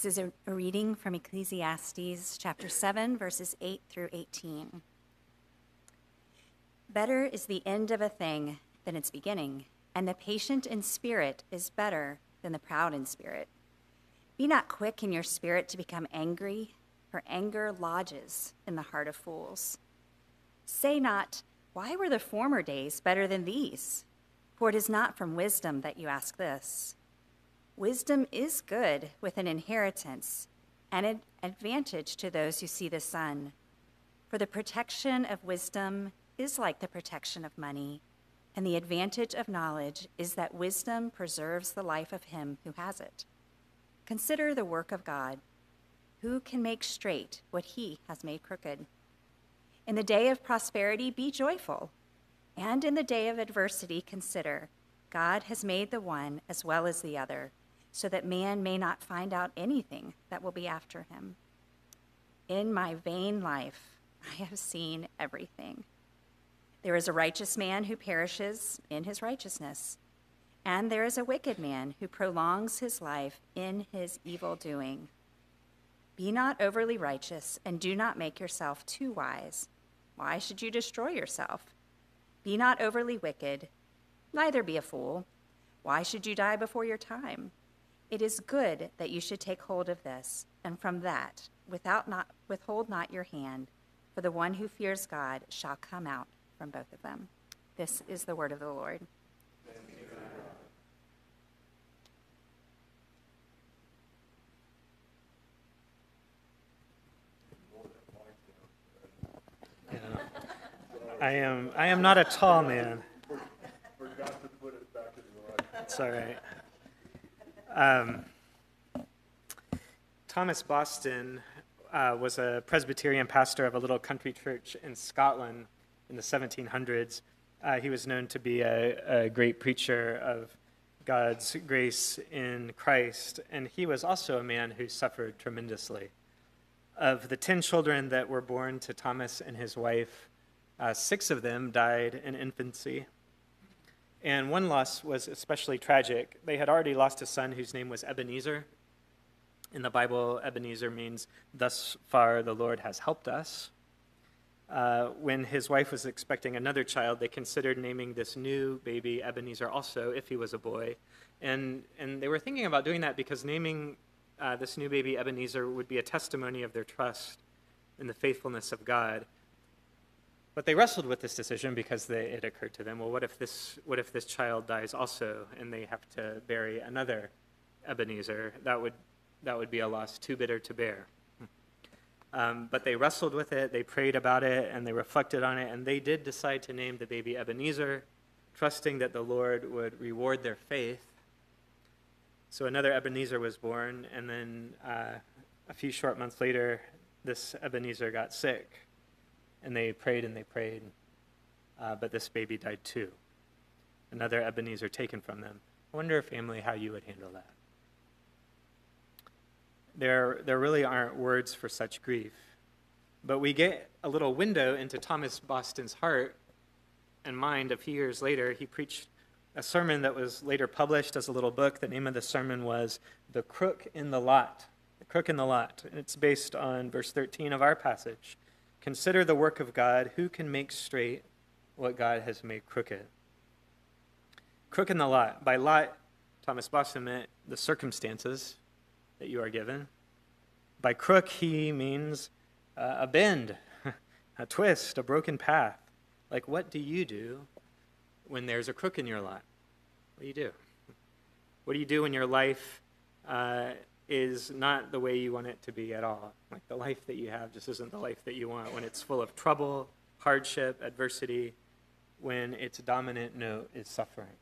This is a, reading from Ecclesiastes chapter 7, verses 8 through 18. Better is the end of a thing than its beginning, and the patient in spirit is better than the proud in spirit. Be not quick in your spirit to become angry, for anger lodges in the heart of fools. Say not, Why were the former days better than these? For it is not from wisdom that you ask this. Wisdom is good with an inheritance and an advantage to those who see the sun. For the protection of wisdom is like the protection of money, and the advantage of knowledge is that wisdom preserves the life of him who has it. Consider the work of God. Who can make straight what he has made crooked? In the day of prosperity, be joyful, and in the day of adversity, consider God has made the one as well as the other, so that man may not find out anything that will be after him. In my vain life, I have seen everything. There is a righteous man who perishes in his righteousness, and there is a wicked man who prolongs his life in his evil doing. Be not overly righteous, and do not make yourself too wise. Why should you destroy yourself? Be not overly wicked, neither be a fool. Why should you die before your time? It is good that you should take hold of this, and from that, without not withhold not your hand, for the one who fears God shall come out from both of them. This is the word of the Lord. I am I am not a tall man. Forgot to put it back in the It's all right. Um, Thomas Boston uh, was a Presbyterian pastor of a little country church in Scotland in the 1700s. Uh, he was known to be a, a, great preacher of God's grace in Christ, and he was also a man who suffered tremendously. Of the 10 children that were born to Thomas and his wife, uh, six of them died in infancy. And one loss was especially tragic. They had already lost a son whose name was Ebenezer. In the Bible, Ebenezer means, Thus far the Lord has helped us. Uh, when his wife was expecting another child, they considered naming this new baby Ebenezer also, if he was a boy. And, and they were thinking about doing that because naming uh, this new baby Ebenezer would be a testimony of their trust in the faithfulness of God. But they wrestled with this decision because they, it occurred to them, well, what if, this, what if this child dies also and they have to bury another Ebenezer? That would, that would be a loss too bitter to bear. Um, but they wrestled with it, they prayed about it, and they reflected on it, and they did decide to name the baby Ebenezer, trusting that the Lord would reward their faith. So another Ebenezer was born, and then uh, a few short months later, this Ebenezer got sick. And they prayed and they prayed, uh, but this baby died too. Another Ebenezer taken from them. I wonder, family, how you would handle that. There, there really aren't words for such grief, but we get a little window into Thomas Boston's heart and mind a few years later. He preached a sermon that was later published as a little book. The name of the sermon was The Crook in the Lot. The Crook in the Lot. And it's based on verse 13 of our passage. Consider the work of God. Who can make straight what God has made crooked? Crook in the lot. By lot, Thomas Boston meant the circumstances that you are given. By crook, he means uh, a bend, a twist, a broken path. Like, what do you do when there's a crook in your lot? What do you do? What do you do when your life uh, is not the way you want it to be at all. Like the life that you have just isn't the life that you want when it's full of trouble, hardship, adversity, when its dominant note is suffering.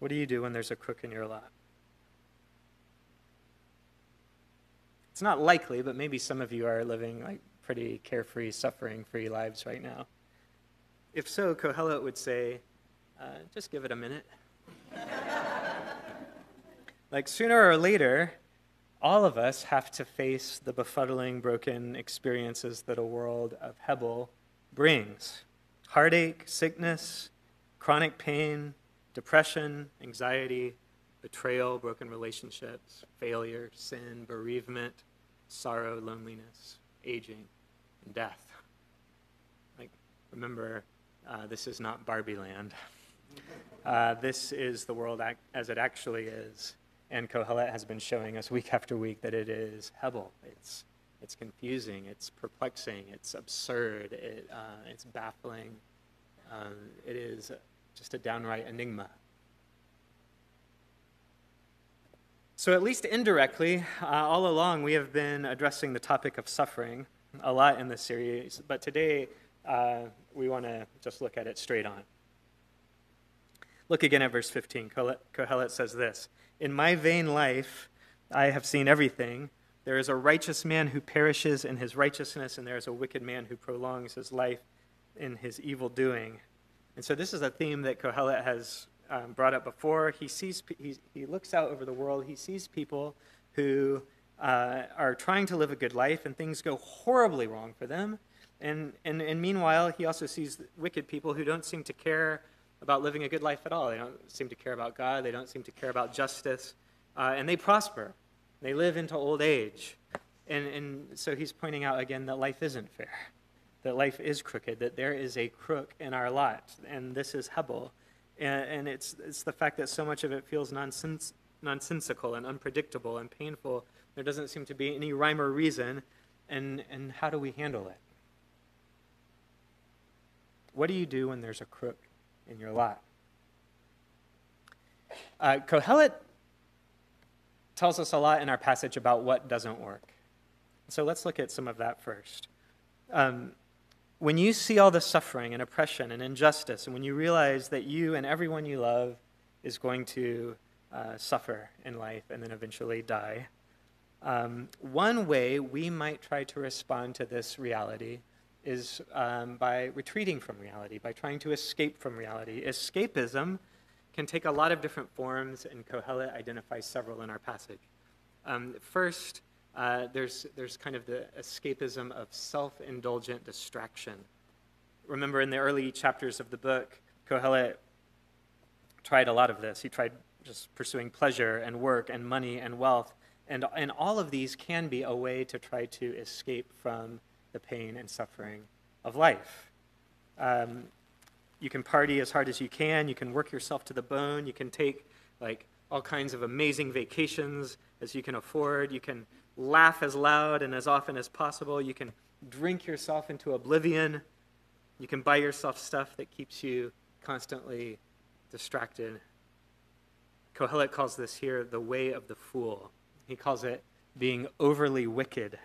What do you do when there's a crook in your lot? It's not likely, but maybe some of you are living like pretty carefree, suffering-free lives right now. If so, Kohelet would say, uh, just give it a minute. like sooner or later, all of us have to face the befuddling, broken experiences that a world of Hebel brings heartache, sickness, chronic pain, depression, anxiety, betrayal, broken relationships, failure, sin, bereavement, sorrow, loneliness, aging, and death. Like, remember, uh, this is not Barbie land. Uh, this is the world ac- as it actually is. And Kohelet has been showing us week after week that it is Hebel. It's, it's confusing, it's perplexing, it's absurd, it, uh, it's baffling. Um, it is just a downright enigma. So, at least indirectly, uh, all along, we have been addressing the topic of suffering a lot in this series, but today uh, we want to just look at it straight on. Look again at verse 15. Kohelet says this In my vain life, I have seen everything. There is a righteous man who perishes in his righteousness, and there is a wicked man who prolongs his life in his evil doing. And so, this is a theme that Kohelet has um, brought up before. He, sees, he, he looks out over the world, he sees people who uh, are trying to live a good life, and things go horribly wrong for them. And, and, and meanwhile, he also sees wicked people who don't seem to care about living a good life at all. They don't seem to care about God, they don't seem to care about justice, uh, and they prosper. They live into old age. And, and so he's pointing out again that life isn't fair, that life is crooked, that there is a crook in our lot, and this is Hebel. And, and it's, it's the fact that so much of it feels nonsens- nonsensical and unpredictable and painful. There doesn't seem to be any rhyme or reason. And, and how do we handle it? What do you do when there's a crook in your lot? Uh, Kohelet tells us a lot in our passage about what doesn't work. So let's look at some of that first. Um, when you see all the suffering and oppression and injustice, and when you realize that you and everyone you love is going to uh, suffer in life and then eventually die, um, one way we might try to respond to this reality is um, by retreating from reality, by trying to escape from reality. Escapism can take a lot of different forms, and Kohelet identifies several in our passage. Um, first, uh, there's, there's kind of the escapism of self indulgent distraction. Remember, in the early chapters of the book, Kohelet tried a lot of this. He tried just pursuing pleasure and work and money and wealth. And, and all of these can be a way to try to escape from the pain and suffering of life. Um, you can party as hard as you can, you can work yourself to the bone, you can take like all kinds of amazing vacations as you can afford, you can laugh as loud and as often as possible. You can drink yourself into oblivion. You can buy yourself stuff that keeps you constantly distracted. Kohelet calls this here the way of the fool. He calls it being overly wicked,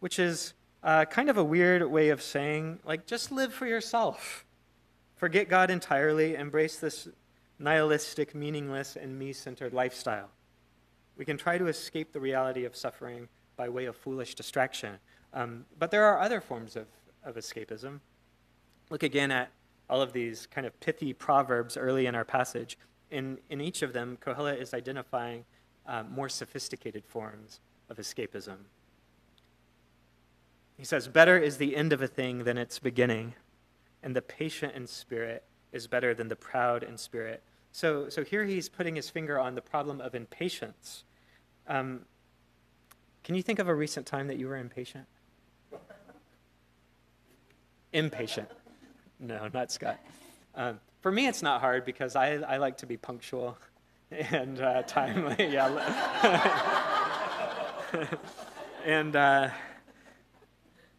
which is uh, kind of a weird way of saying, like, just live for yourself. Forget God entirely, embrace this nihilistic, meaningless, and me centered lifestyle. We can try to escape the reality of suffering by way of foolish distraction. Um, but there are other forms of, of escapism. Look again at all of these kind of pithy proverbs early in our passage. In, in each of them, Kohelet is identifying uh, more sophisticated forms of escapism. He says, Better is the end of a thing than its beginning, and the patient in spirit is better than the proud in spirit. So, so here he's putting his finger on the problem of impatience. Um, can you think of a recent time that you were impatient? Impatient. No, not Scott. Um, for me, it's not hard because I, I like to be punctual and uh, timely. yeah. and uh,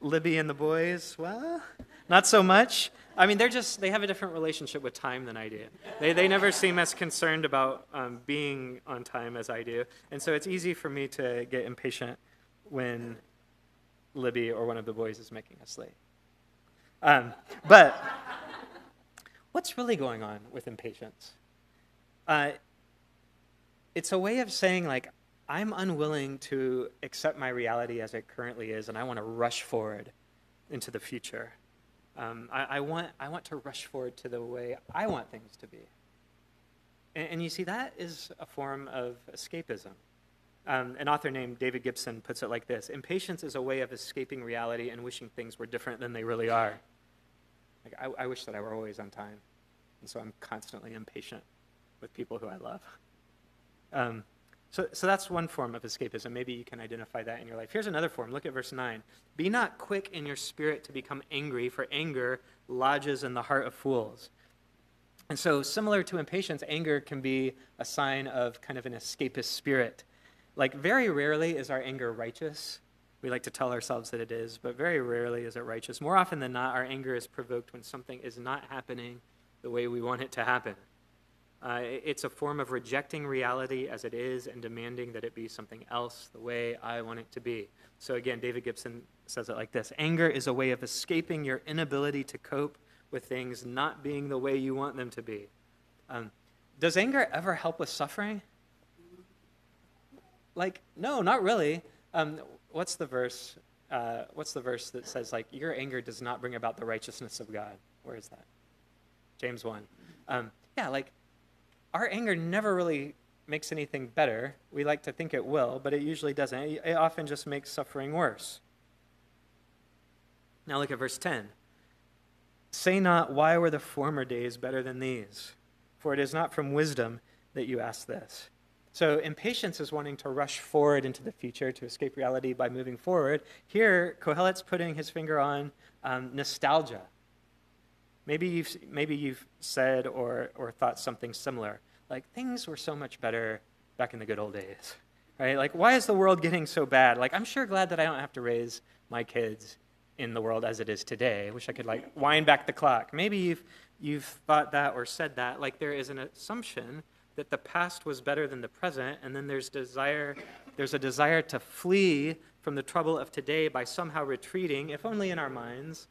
Libby and the boys, well, not so much. I mean, they're just, they have a different relationship with time than I do. They, they never seem as concerned about um, being on time as I do. And so it's easy for me to get impatient when Libby or one of the boys is making us late. Um, but what's really going on with impatience? Uh, it's a way of saying, like, I'm unwilling to accept my reality as it currently is, and I want to rush forward into the future. Um, I, I, want, I want to rush forward to the way I want things to be. And, and you see, that is a form of escapism. Um, an author named David Gibson puts it like this Impatience is a way of escaping reality and wishing things were different than they really are. Like, I, I wish that I were always on time. And so I'm constantly impatient with people who I love. Um, so, so that's one form of escapism. Maybe you can identify that in your life. Here's another form. Look at verse 9. Be not quick in your spirit to become angry, for anger lodges in the heart of fools. And so, similar to impatience, anger can be a sign of kind of an escapist spirit. Like, very rarely is our anger righteous. We like to tell ourselves that it is, but very rarely is it righteous. More often than not, our anger is provoked when something is not happening the way we want it to happen. Uh, it's a form of rejecting reality as it is and demanding that it be something else the way I want it to be. So, again, David Gibson says it like this Anger is a way of escaping your inability to cope with things not being the way you want them to be. Um, does anger ever help with suffering? Like, no, not really. Um, what's the verse? Uh, what's the verse that says like your anger does not bring about the righteousness of God? Where is that? James one. Um, yeah, like our anger never really makes anything better. We like to think it will, but it usually doesn't. It, often just makes suffering worse. Now look at verse 10. Say not, Why were the former days better than these? For it is not from wisdom that you ask this. So impatience is wanting to rush forward into the future to escape reality by moving forward. Here, Kohelet's putting his finger on um, nostalgia. Maybe you've, maybe you've said or, or thought something similar, like things were so much better back in the good old days, right? Like, why is the world getting so bad? Like, I'm sure glad that I don't have to raise my kids in the world as it is today. I wish I could like wind back the clock. Maybe you've you've thought that or said that. Like there is an assumption that the past was better than the present, and then there's desire there's a desire to flee from the trouble of today by somehow retreating, if only in our minds,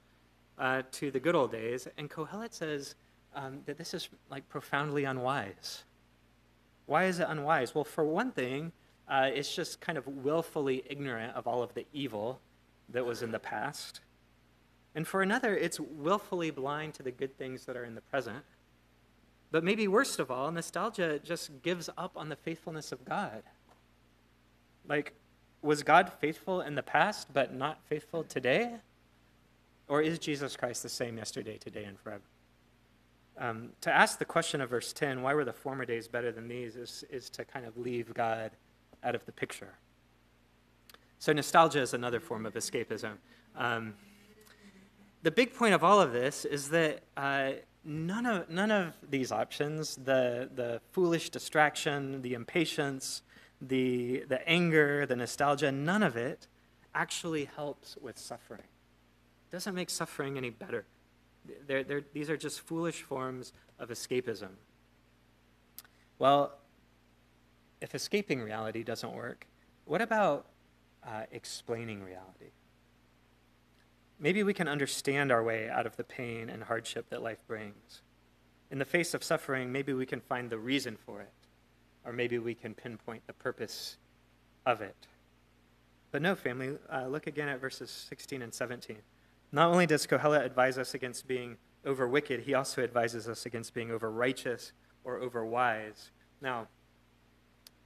uh, to the good old days. And Kohelet says um, that this is like profoundly unwise. Why is it unwise? Well, for one thing, uh, it's just kind of willfully ignorant of all of the evil that was in the past. And for another, it's willfully blind to the good things that are in the present. But maybe worst of all, nostalgia just gives up on the faithfulness of God. Like, was God faithful in the past but not faithful today? Or is Jesus Christ the same yesterday, today, and forever? Um, to ask the question of verse 10, why were the former days better than these, is, is to kind of leave God out of the picture. So, nostalgia is another form of escapism. Um, the big point of all of this is that uh, none, of, none of these options the, the foolish distraction, the impatience, the, the anger, the nostalgia none of it actually helps with suffering. Doesn't make suffering any better. They're, they're, these are just foolish forms of escapism. Well, if escaping reality doesn't work, what about uh, explaining reality. Maybe we can understand our way out of the pain and hardship that life brings. In the face of suffering, maybe we can find the reason for it, or maybe we can pinpoint the purpose of it. But no, family, uh, look again at verses 16 and 17. Not only does Kohelet advise us against being over wicked, he also advises us against being over righteous or over wise. Now,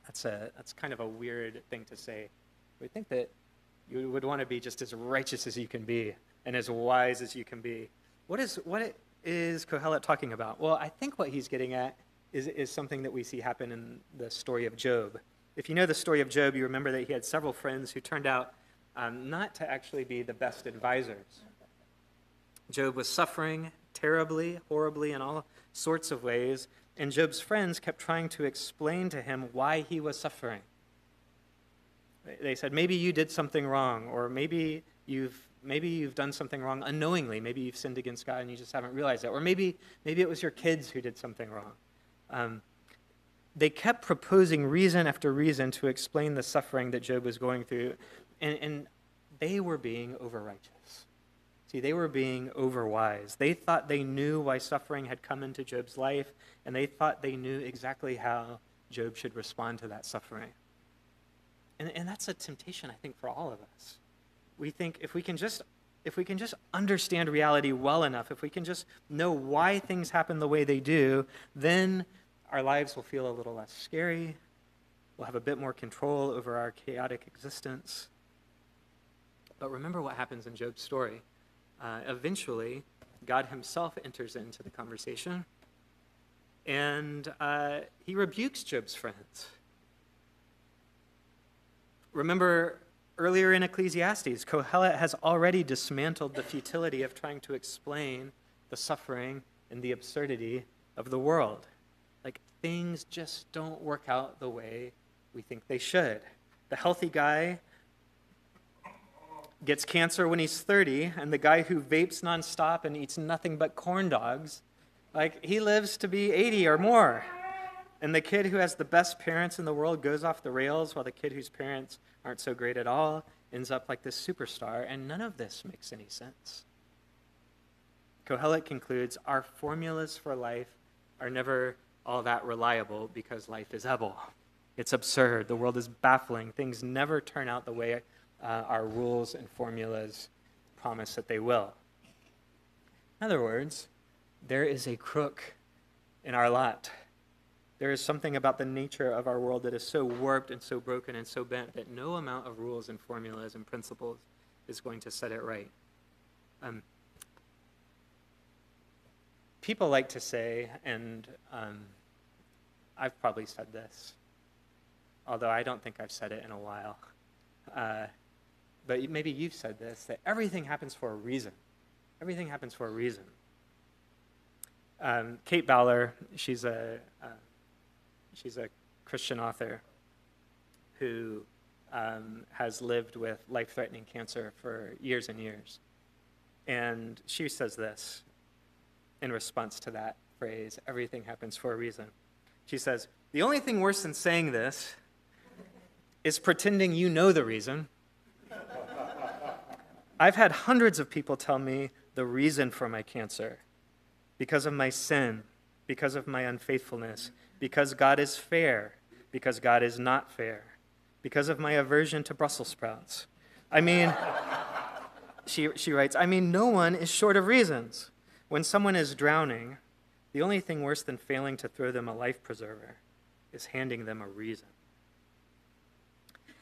that's, a, that's kind of a weird thing to say we think that you would want to be just as righteous as you can be and as wise as you can be. What is, what is Kohelet talking about? Well, I think what he's getting at is, is something that we see happen in the story of Job. If you know the story of Job, you remember that he had several friends who turned out um, not to actually be the best advisors. Job was suffering terribly, horribly, in all sorts of ways, and Job's friends kept trying to explain to him why he was suffering. They said, maybe you did something wrong, or maybe you've, maybe you've done something wrong unknowingly. Maybe you've sinned against God and you just haven't realized it. Or maybe, maybe it was your kids who did something wrong. Um, they kept proposing reason after reason to explain the suffering that Job was going through, and, and they were being overrighteous. See, they were being overwise. They thought they knew why suffering had come into Job's life, and they thought they knew exactly how Job should respond to that suffering. And, and that's a temptation, I think, for all of us. We think if we can just if we can just understand reality well enough, if we can just know why things happen the way they do, then our lives will feel a little less scary. We'll have a bit more control over our chaotic existence. But remember what happens in Job's story. Uh, eventually, God himself enters into the conversation and uh, he rebukes Job's friends. remember earlier in Ecclesiastes, Kohelet has already dismantled the futility of trying to explain the suffering and the absurdity of the world. Like, things just don't work out the way we think they should. The healthy guy gets cancer when he's 30, and the guy who vapes nonstop and eats nothing but corn dogs, like, he lives to be 80 or more. And the kid who has the best parents in the world goes off the rails, while the kid whose parents aren't so great at all ends up like this superstar, and none of this makes any sense. Kohelet concludes our formulas for life are never all that reliable because life is Hebel. It's absurd. The world is baffling. Things never turn out the way uh, our rules and formulas promise that they will. In other words, there is a crook in our lot. There is something about the nature of our world that is so warped and so broken and so bent that no amount of rules and formulas and principles is going to set it right. Um, people like to say, and um, I've probably said this, although I don't think I've said it in a while. Uh, but maybe you've said this that everything happens for a reason. Everything happens for a reason. Um, Kate Bowler, she's a, uh, she's a Christian author who um, has lived with life threatening cancer for years and years. And she says this in response to that phrase everything happens for a reason. She says, The only thing worse than saying this is pretending you know the reason. I've had hundreds of people tell me the reason for my cancer because of my sin, because of my unfaithfulness, because God is fair, because God is not fair, because of my aversion to Brussels sprouts. I mean, she, she writes, I mean, no one is short of reasons. When someone is drowning, the only thing worse than failing to throw them a life preserver is handing them a reason.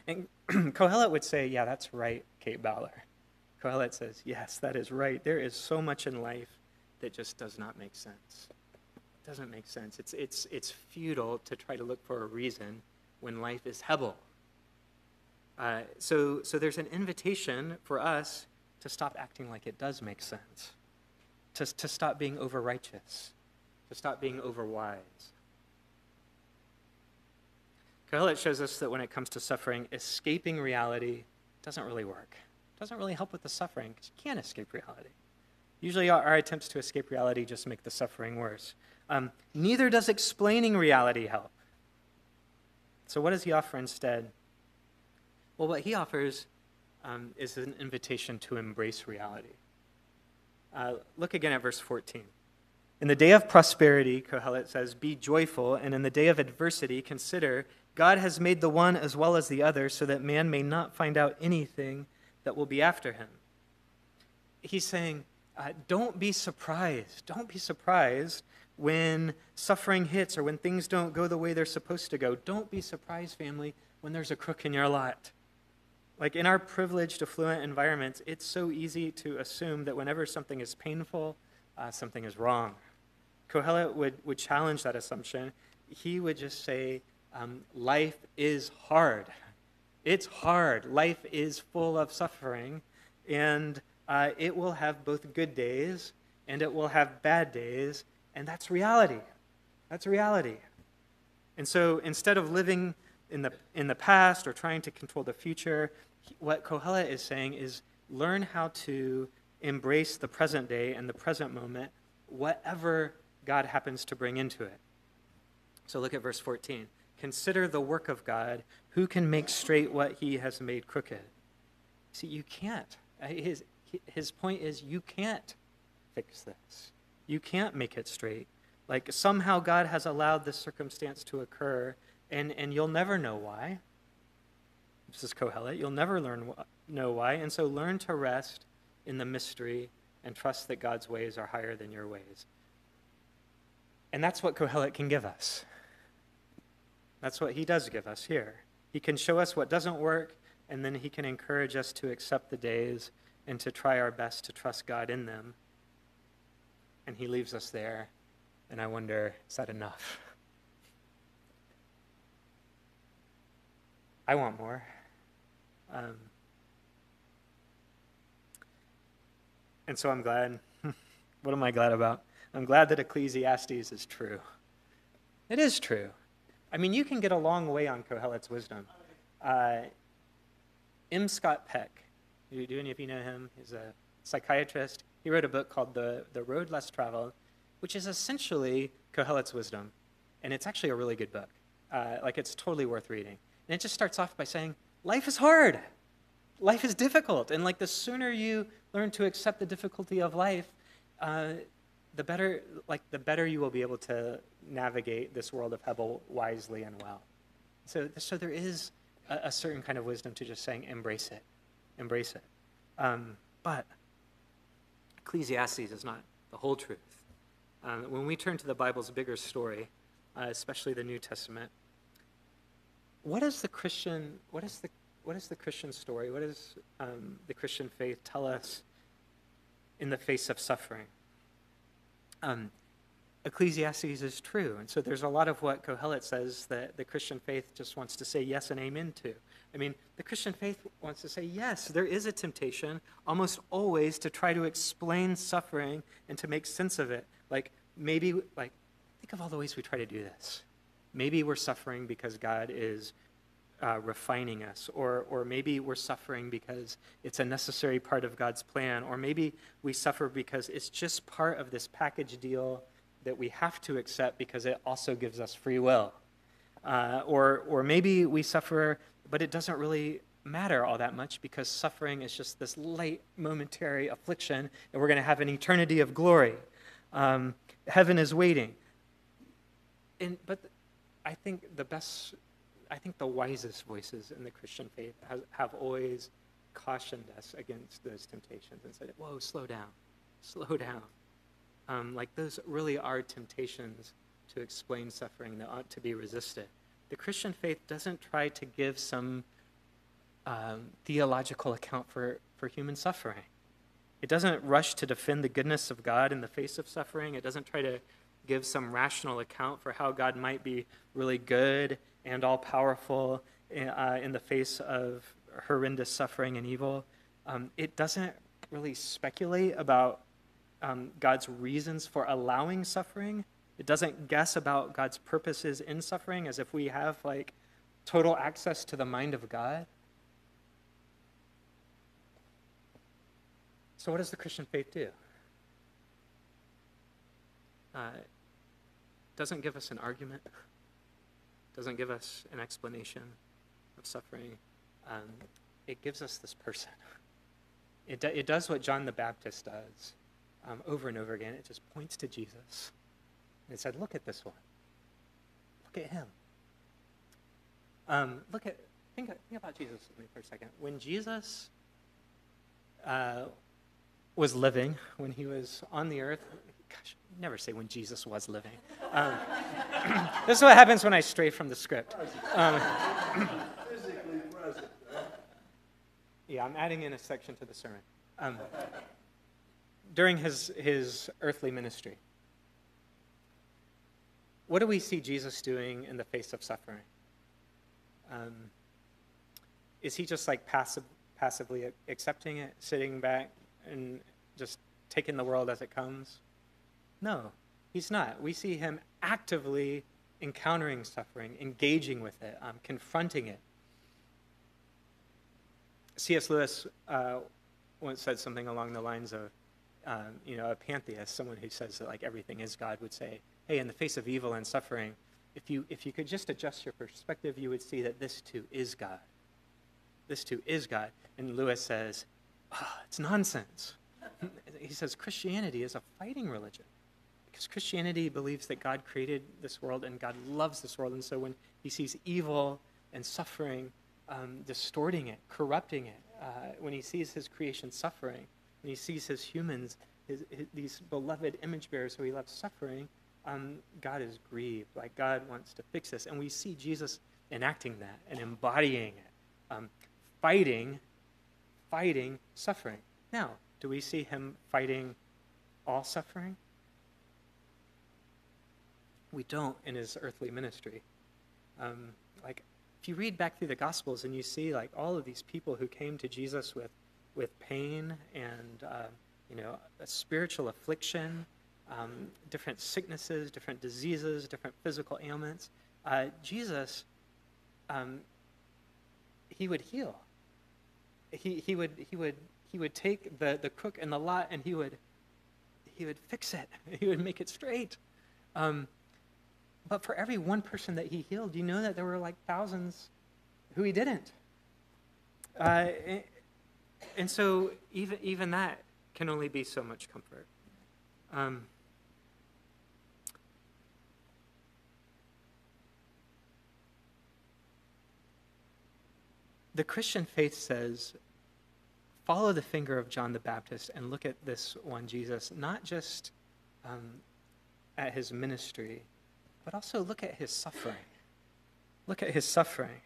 And Kohelet would say, Yeah, that's right, Kate Bowler. Kohelet says, Yes, that is right. There is so much in life that just does not make sense. It doesn't make sense. It's, it's, it's futile to try to look for a reason when life is Hebel. Uh, so, so there's an invitation for us to stop acting like it does make sense, to, to stop being over righteous, to stop being over wise. Kohelet shows us that when it comes to suffering, escaping reality doesn't really work. Doesn't really help with the suffering because you can't escape reality. Usually, our, our, attempts to escape reality just make the suffering worse. Um, neither does explaining reality help. So, what does he offer instead? Well, what he offers um, is an invitation to embrace reality. Uh, look again at verse 14. In the day of prosperity, Kohelet says, Be joyful, and in the day of adversity, consider God has made the one as well as the other, so that man may not find out anything that will be after him. He's saying, uh, don't be surprised. Don't be surprised when suffering hits or when things don't go the way they're supposed to go. Don't be surprised, family, when there's a crook in your lot. Like in our privileged, affluent environments, it's so easy to assume that whenever something is painful, uh, something is wrong. Kohelet would, would challenge that assumption. He would just say, um, life is hard. It's hard. Life is full of suffering, and uh, it will have both good days and it will have bad days, and that's reality. That's reality. And so instead of living in the, in the past or trying to control the future, what Kohelet is saying is learn how to embrace the present day and the present moment, whatever God happens to bring into it. So look at verse 14. Consider the work of God. Who can make straight what he has made crooked? See, you can't. Uh, his, his point is, you can't fix this. You can't make it straight. Like somehow God has allowed this circumstance to occur, and, and you'll never know why. This is Kohelet. You'll never learn know why. And so learn to rest in the mystery and trust that God's ways are higher than your ways. And that's what Kohelet can give us. That's what he does give us here. He can show us what doesn't work, and then he can encourage us to accept the days and to try our best to trust God in them. And he leaves us there, and I wonder, is that enough? I want more. Um, and so I'm glad. what am I glad about? I'm glad that Ecclesiastes is true. It is true. I mean, you can get a long way on Kohelet's wisdom. Uh, M. Scott Peck, do, do any of you know him? He's a psychiatrist. He wrote a book called The, the Road Less Traveled, which is essentially Kohelet's wisdom. And it's actually a really good book. Uh, like, it's totally worth reading. And it just starts off by saying, life is hard. Life is difficult. And, like, the sooner you learn to accept the difficulty of life, uh, the better, like, the better you will be able to navigate this world of Hebel wisely and well. So, so there is a, a certain kind of wisdom to just saying, embrace it, embrace it. Um, but Ecclesiastes is not the whole truth. Um, when we turn to the Bible's bigger story, uh, especially the New Testament, what is the Christian? What is the what is the Christian story? What does um, the Christian faith tell us in the face of suffering? Um, Ecclesiastes is true, and so there's a lot of what Kohelet says that the Christian faith just wants to say yes and amen to. I mean, the Christian faith wants to say yes, there is a temptation almost always to try to explain suffering and to make sense of it. Like maybe, like think of all the ways we try to do this. Maybe we're suffering because God is uh, refining us, or, or maybe we're suffering because it's a necessary part of God's plan, or maybe we suffer because it's just part of this package deal that we have to accept because it also gives us free will. Uh, or, or maybe we suffer, but it doesn't really matter all that much because suffering is just this light, momentary affliction, and we're going to have an eternity of glory. Um, heaven is waiting. And, but I think the best, I think the wisest voices in the Christian faith has, have always cautioned us against those temptations and said, whoa, slow down, slow down. Um, like those really are temptations to explain suffering that ought to be resisted. The Christian faith doesn't try to give some um, theological account for, for human suffering. It doesn't rush to defend the goodness of God in the face of suffering. It doesn't try to give some rational account for how God might be really good and all powerful uh, in the face of horrendous suffering and evil. Um, it doesn't really speculate about um, God's reasons for allowing suffering. It doesn't guess about God's purposes in suffering as if we have like total access to the mind of God. So, what does the Christian faith do? Uh, doesn't give us an argument, doesn't give us an explanation of suffering. Um, it gives us this person. It, do, it does what John the Baptist does um, over and over again. It just points to Jesus. And it said, Look at this one. Look at him. Um, look at, think, think about Jesus with me for a second. When Jesus uh, was living, when he was on the earth, gosh, never say when Jesus was living. Um, this is what happens when I stray from the script. Um, yeah, I'm adding in a section to the sermon. Um, during his, his earthly ministry, what do we see Jesus doing in the face of suffering? Um, is he just like passive, passively accepting it, sitting back and just taking the world as it comes? No, he's not. We see him actively encountering suffering, engaging with it, um, confronting it. C.S. Lewis uh, once said something along the lines of um, you know, a pantheist, someone who says that like everything is God, would say, hey, in the face of evil and suffering, if you, if you could just adjust your perspective, you would see that this too is God. This too is God. And Lewis says, oh, it's nonsense. he says Christianity is a fighting religion because Christianity believes that God created this world and God loves this world. And so when he sees evil and suffering um, distorting it, corrupting it, uh, when he sees his creation suffering, when he sees his humans, his, his, these beloved image bearers who he loves suffering, um, God is grieved. Like God wants to fix this. And we see Jesus enacting that and embodying it, um, fighting, fighting suffering. Now, do we see him fighting all suffering? We don't in his earthly ministry. Um, like, if you read back through the Gospels and you see like all of these people who came to Jesus with, with pain and uh, you know a spiritual affliction, um, different sicknesses, different diseases, different physical ailments, uh, Jesus, um, he would heal. He, he would he would he would take the, the crook and the lot and he would he would fix it. He would make it straight. Um, but for every one person that he healed, you know that there were like thousands who he didn't. Uh, and so even, even that can only be so much comfort. Um, the Christian faith says follow the finger of John the Baptist and look at this one Jesus, not just um, at his ministry, but also look at his suffering. Look at his suffering.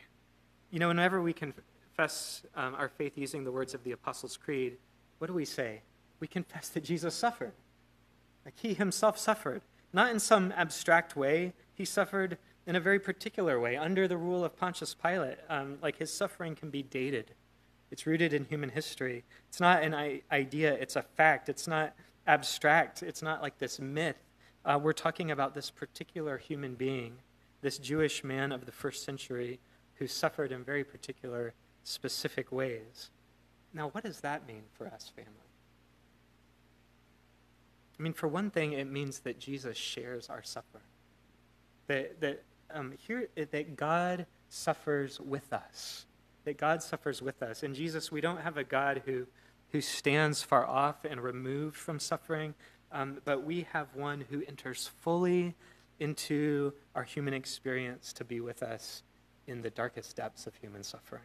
You know, whenever we confess um, our faith using the words of the Apostles' Creed, what do we say? We confess that Jesus suffered. Like he himself suffered. Not in some abstract way, he suffered in a very particular way, under the rule of Pontius Pilate. Um, like his suffering can be dated, it's rooted in human history. It's not an idea, it's a fact. It's not abstract, it's not like this myth uh, we're talking about this particular human being, this Jewish man of the first century who suffered in very particular, specific ways. Now, what does that mean for us, family? I mean, for one thing, it means that Jesus shares our suffering. That, that, um, here, that God suffers with us. That God suffers with us. In Jesus, we don't have a God who, who stands far off and removed from suffering, um, but we have one who enters fully into our human experience to be with us in the darkest depths of human suffering.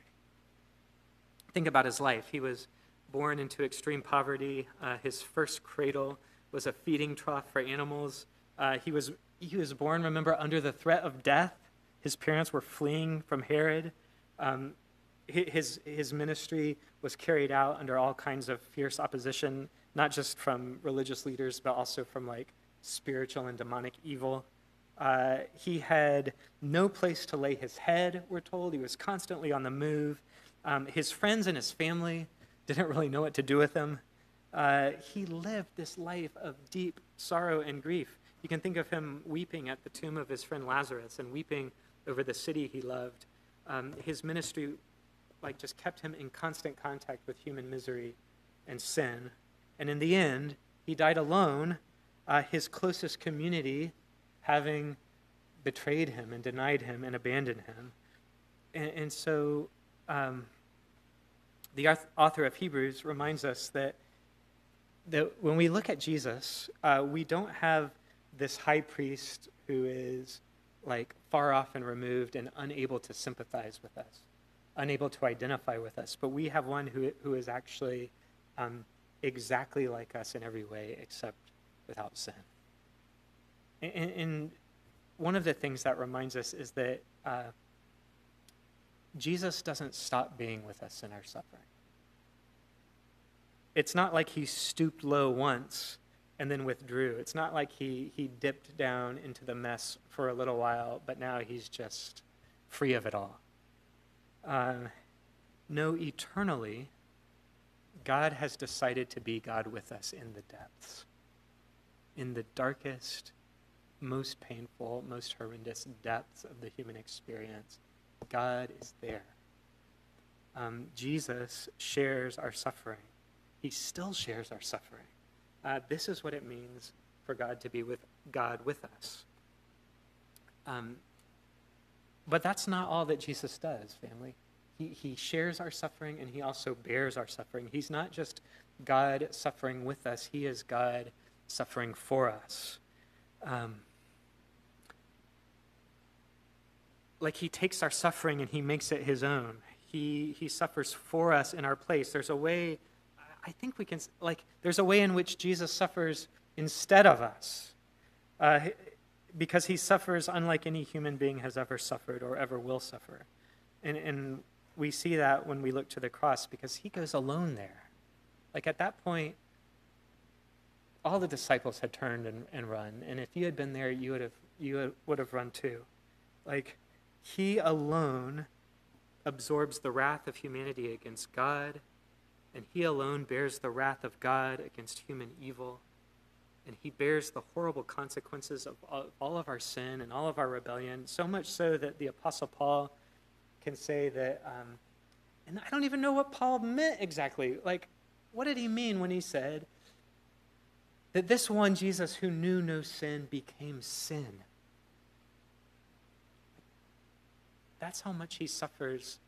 Think about his life. He was born into extreme poverty. Uh, his first cradle was a feeding trough for animals. Uh, he, was, he was born, remember, under the threat of death. His parents were fleeing from Herod. Um, his, his ministry was carried out under all kinds of fierce opposition not just from religious leaders, but also from like spiritual and demonic evil. Uh, he had no place to lay his head, we're told. He was constantly on the move. Um, his friends and his family didn't really know what to do with him. Uh, he lived this life of deep sorrow and grief. You can think of him weeping at the tomb of his friend Lazarus and weeping over the city he loved. Um, his ministry, like, just kept him in constant contact with human misery and sin. And in the end, he died alone, uh, his closest community having betrayed him and denied him and abandoned him. And, and so um, the author of Hebrews reminds us that, that when we look at Jesus, uh, we don't have this high priest who is like far off and removed and unable to sympathize with us, unable to identify with us, but we have one who, who is actually um, exactly like us in every way except without sin. And, and one of the things that reminds us is that uh, Jesus doesn't stop being with us in our suffering. It's not like he stooped low once and then withdrew. It's not like he, he dipped down into the mess for a little while, but now he's just free of it all. Uh, no, eternally, God has decided to be God with us in the depths, in the darkest, most painful, most horrendous depths of the human experience. God is there. Um, Jesus shares our suffering. He still shares our suffering. Uh, this is what it means for God to be with God with us. Um, but that's not all that Jesus does, family. He, he shares our suffering and he also bears our suffering. He's not just God suffering with us, he is God suffering for us. Um, like he takes our suffering and he makes it his own. He, he suffers for us in our place. There's a way, I think we can, like, there's a way in which Jesus suffers instead of us. Uh, because he suffers unlike any human being has ever suffered or ever will suffer. And, and we see that when we look to the cross because he goes alone there. Like at that point, all the disciples had turned and, and run. And if you had been there, you would have, you would have run too. Like he alone absorbs the wrath of humanity against God, and he alone bears the wrath of God against human evil. And he bears the horrible consequences of all of our sin and all of our rebellion, so much so that the Apostle Paul can say that, um, and I don't even know what Paul meant exactly. Like, what did he mean when he said that this one, Jesus, who knew no sin, became sin? That's how much he suffers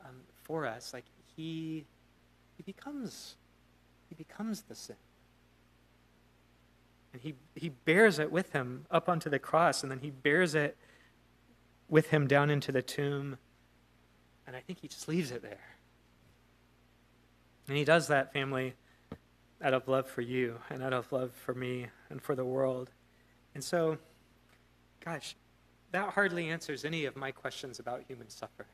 um, for us. Like he, he becomes, he becomes the sin. And he, he bears it with him up onto the cross, and then he bears it with him down into the tomb. And I think he just leaves it there. And he does that, family, out of love for you and out of love for me and for the world. And so, gosh, that hardly answers any of my questions about human suffering.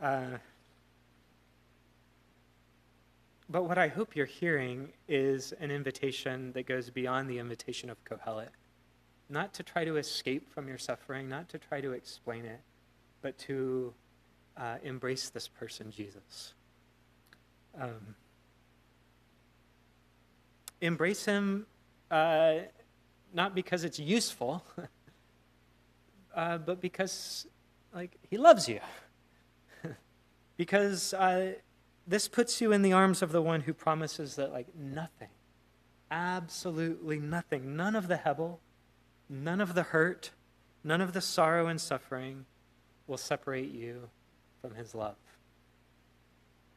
Uh, but what I hope you're hearing is an invitation that goes beyond the invitation of Kohelet. Not to try to escape from your suffering, not to try to explain it, but to uh, embrace this person, Jesus. Um, embrace him uh, not because it's useful, uh, but because, like, he loves you. because uh, this puts you in the arms of the one who promises that, like, nothing, absolutely nothing, none of the Hebel, none of the hurt, none of the sorrow and suffering will separate you from his love.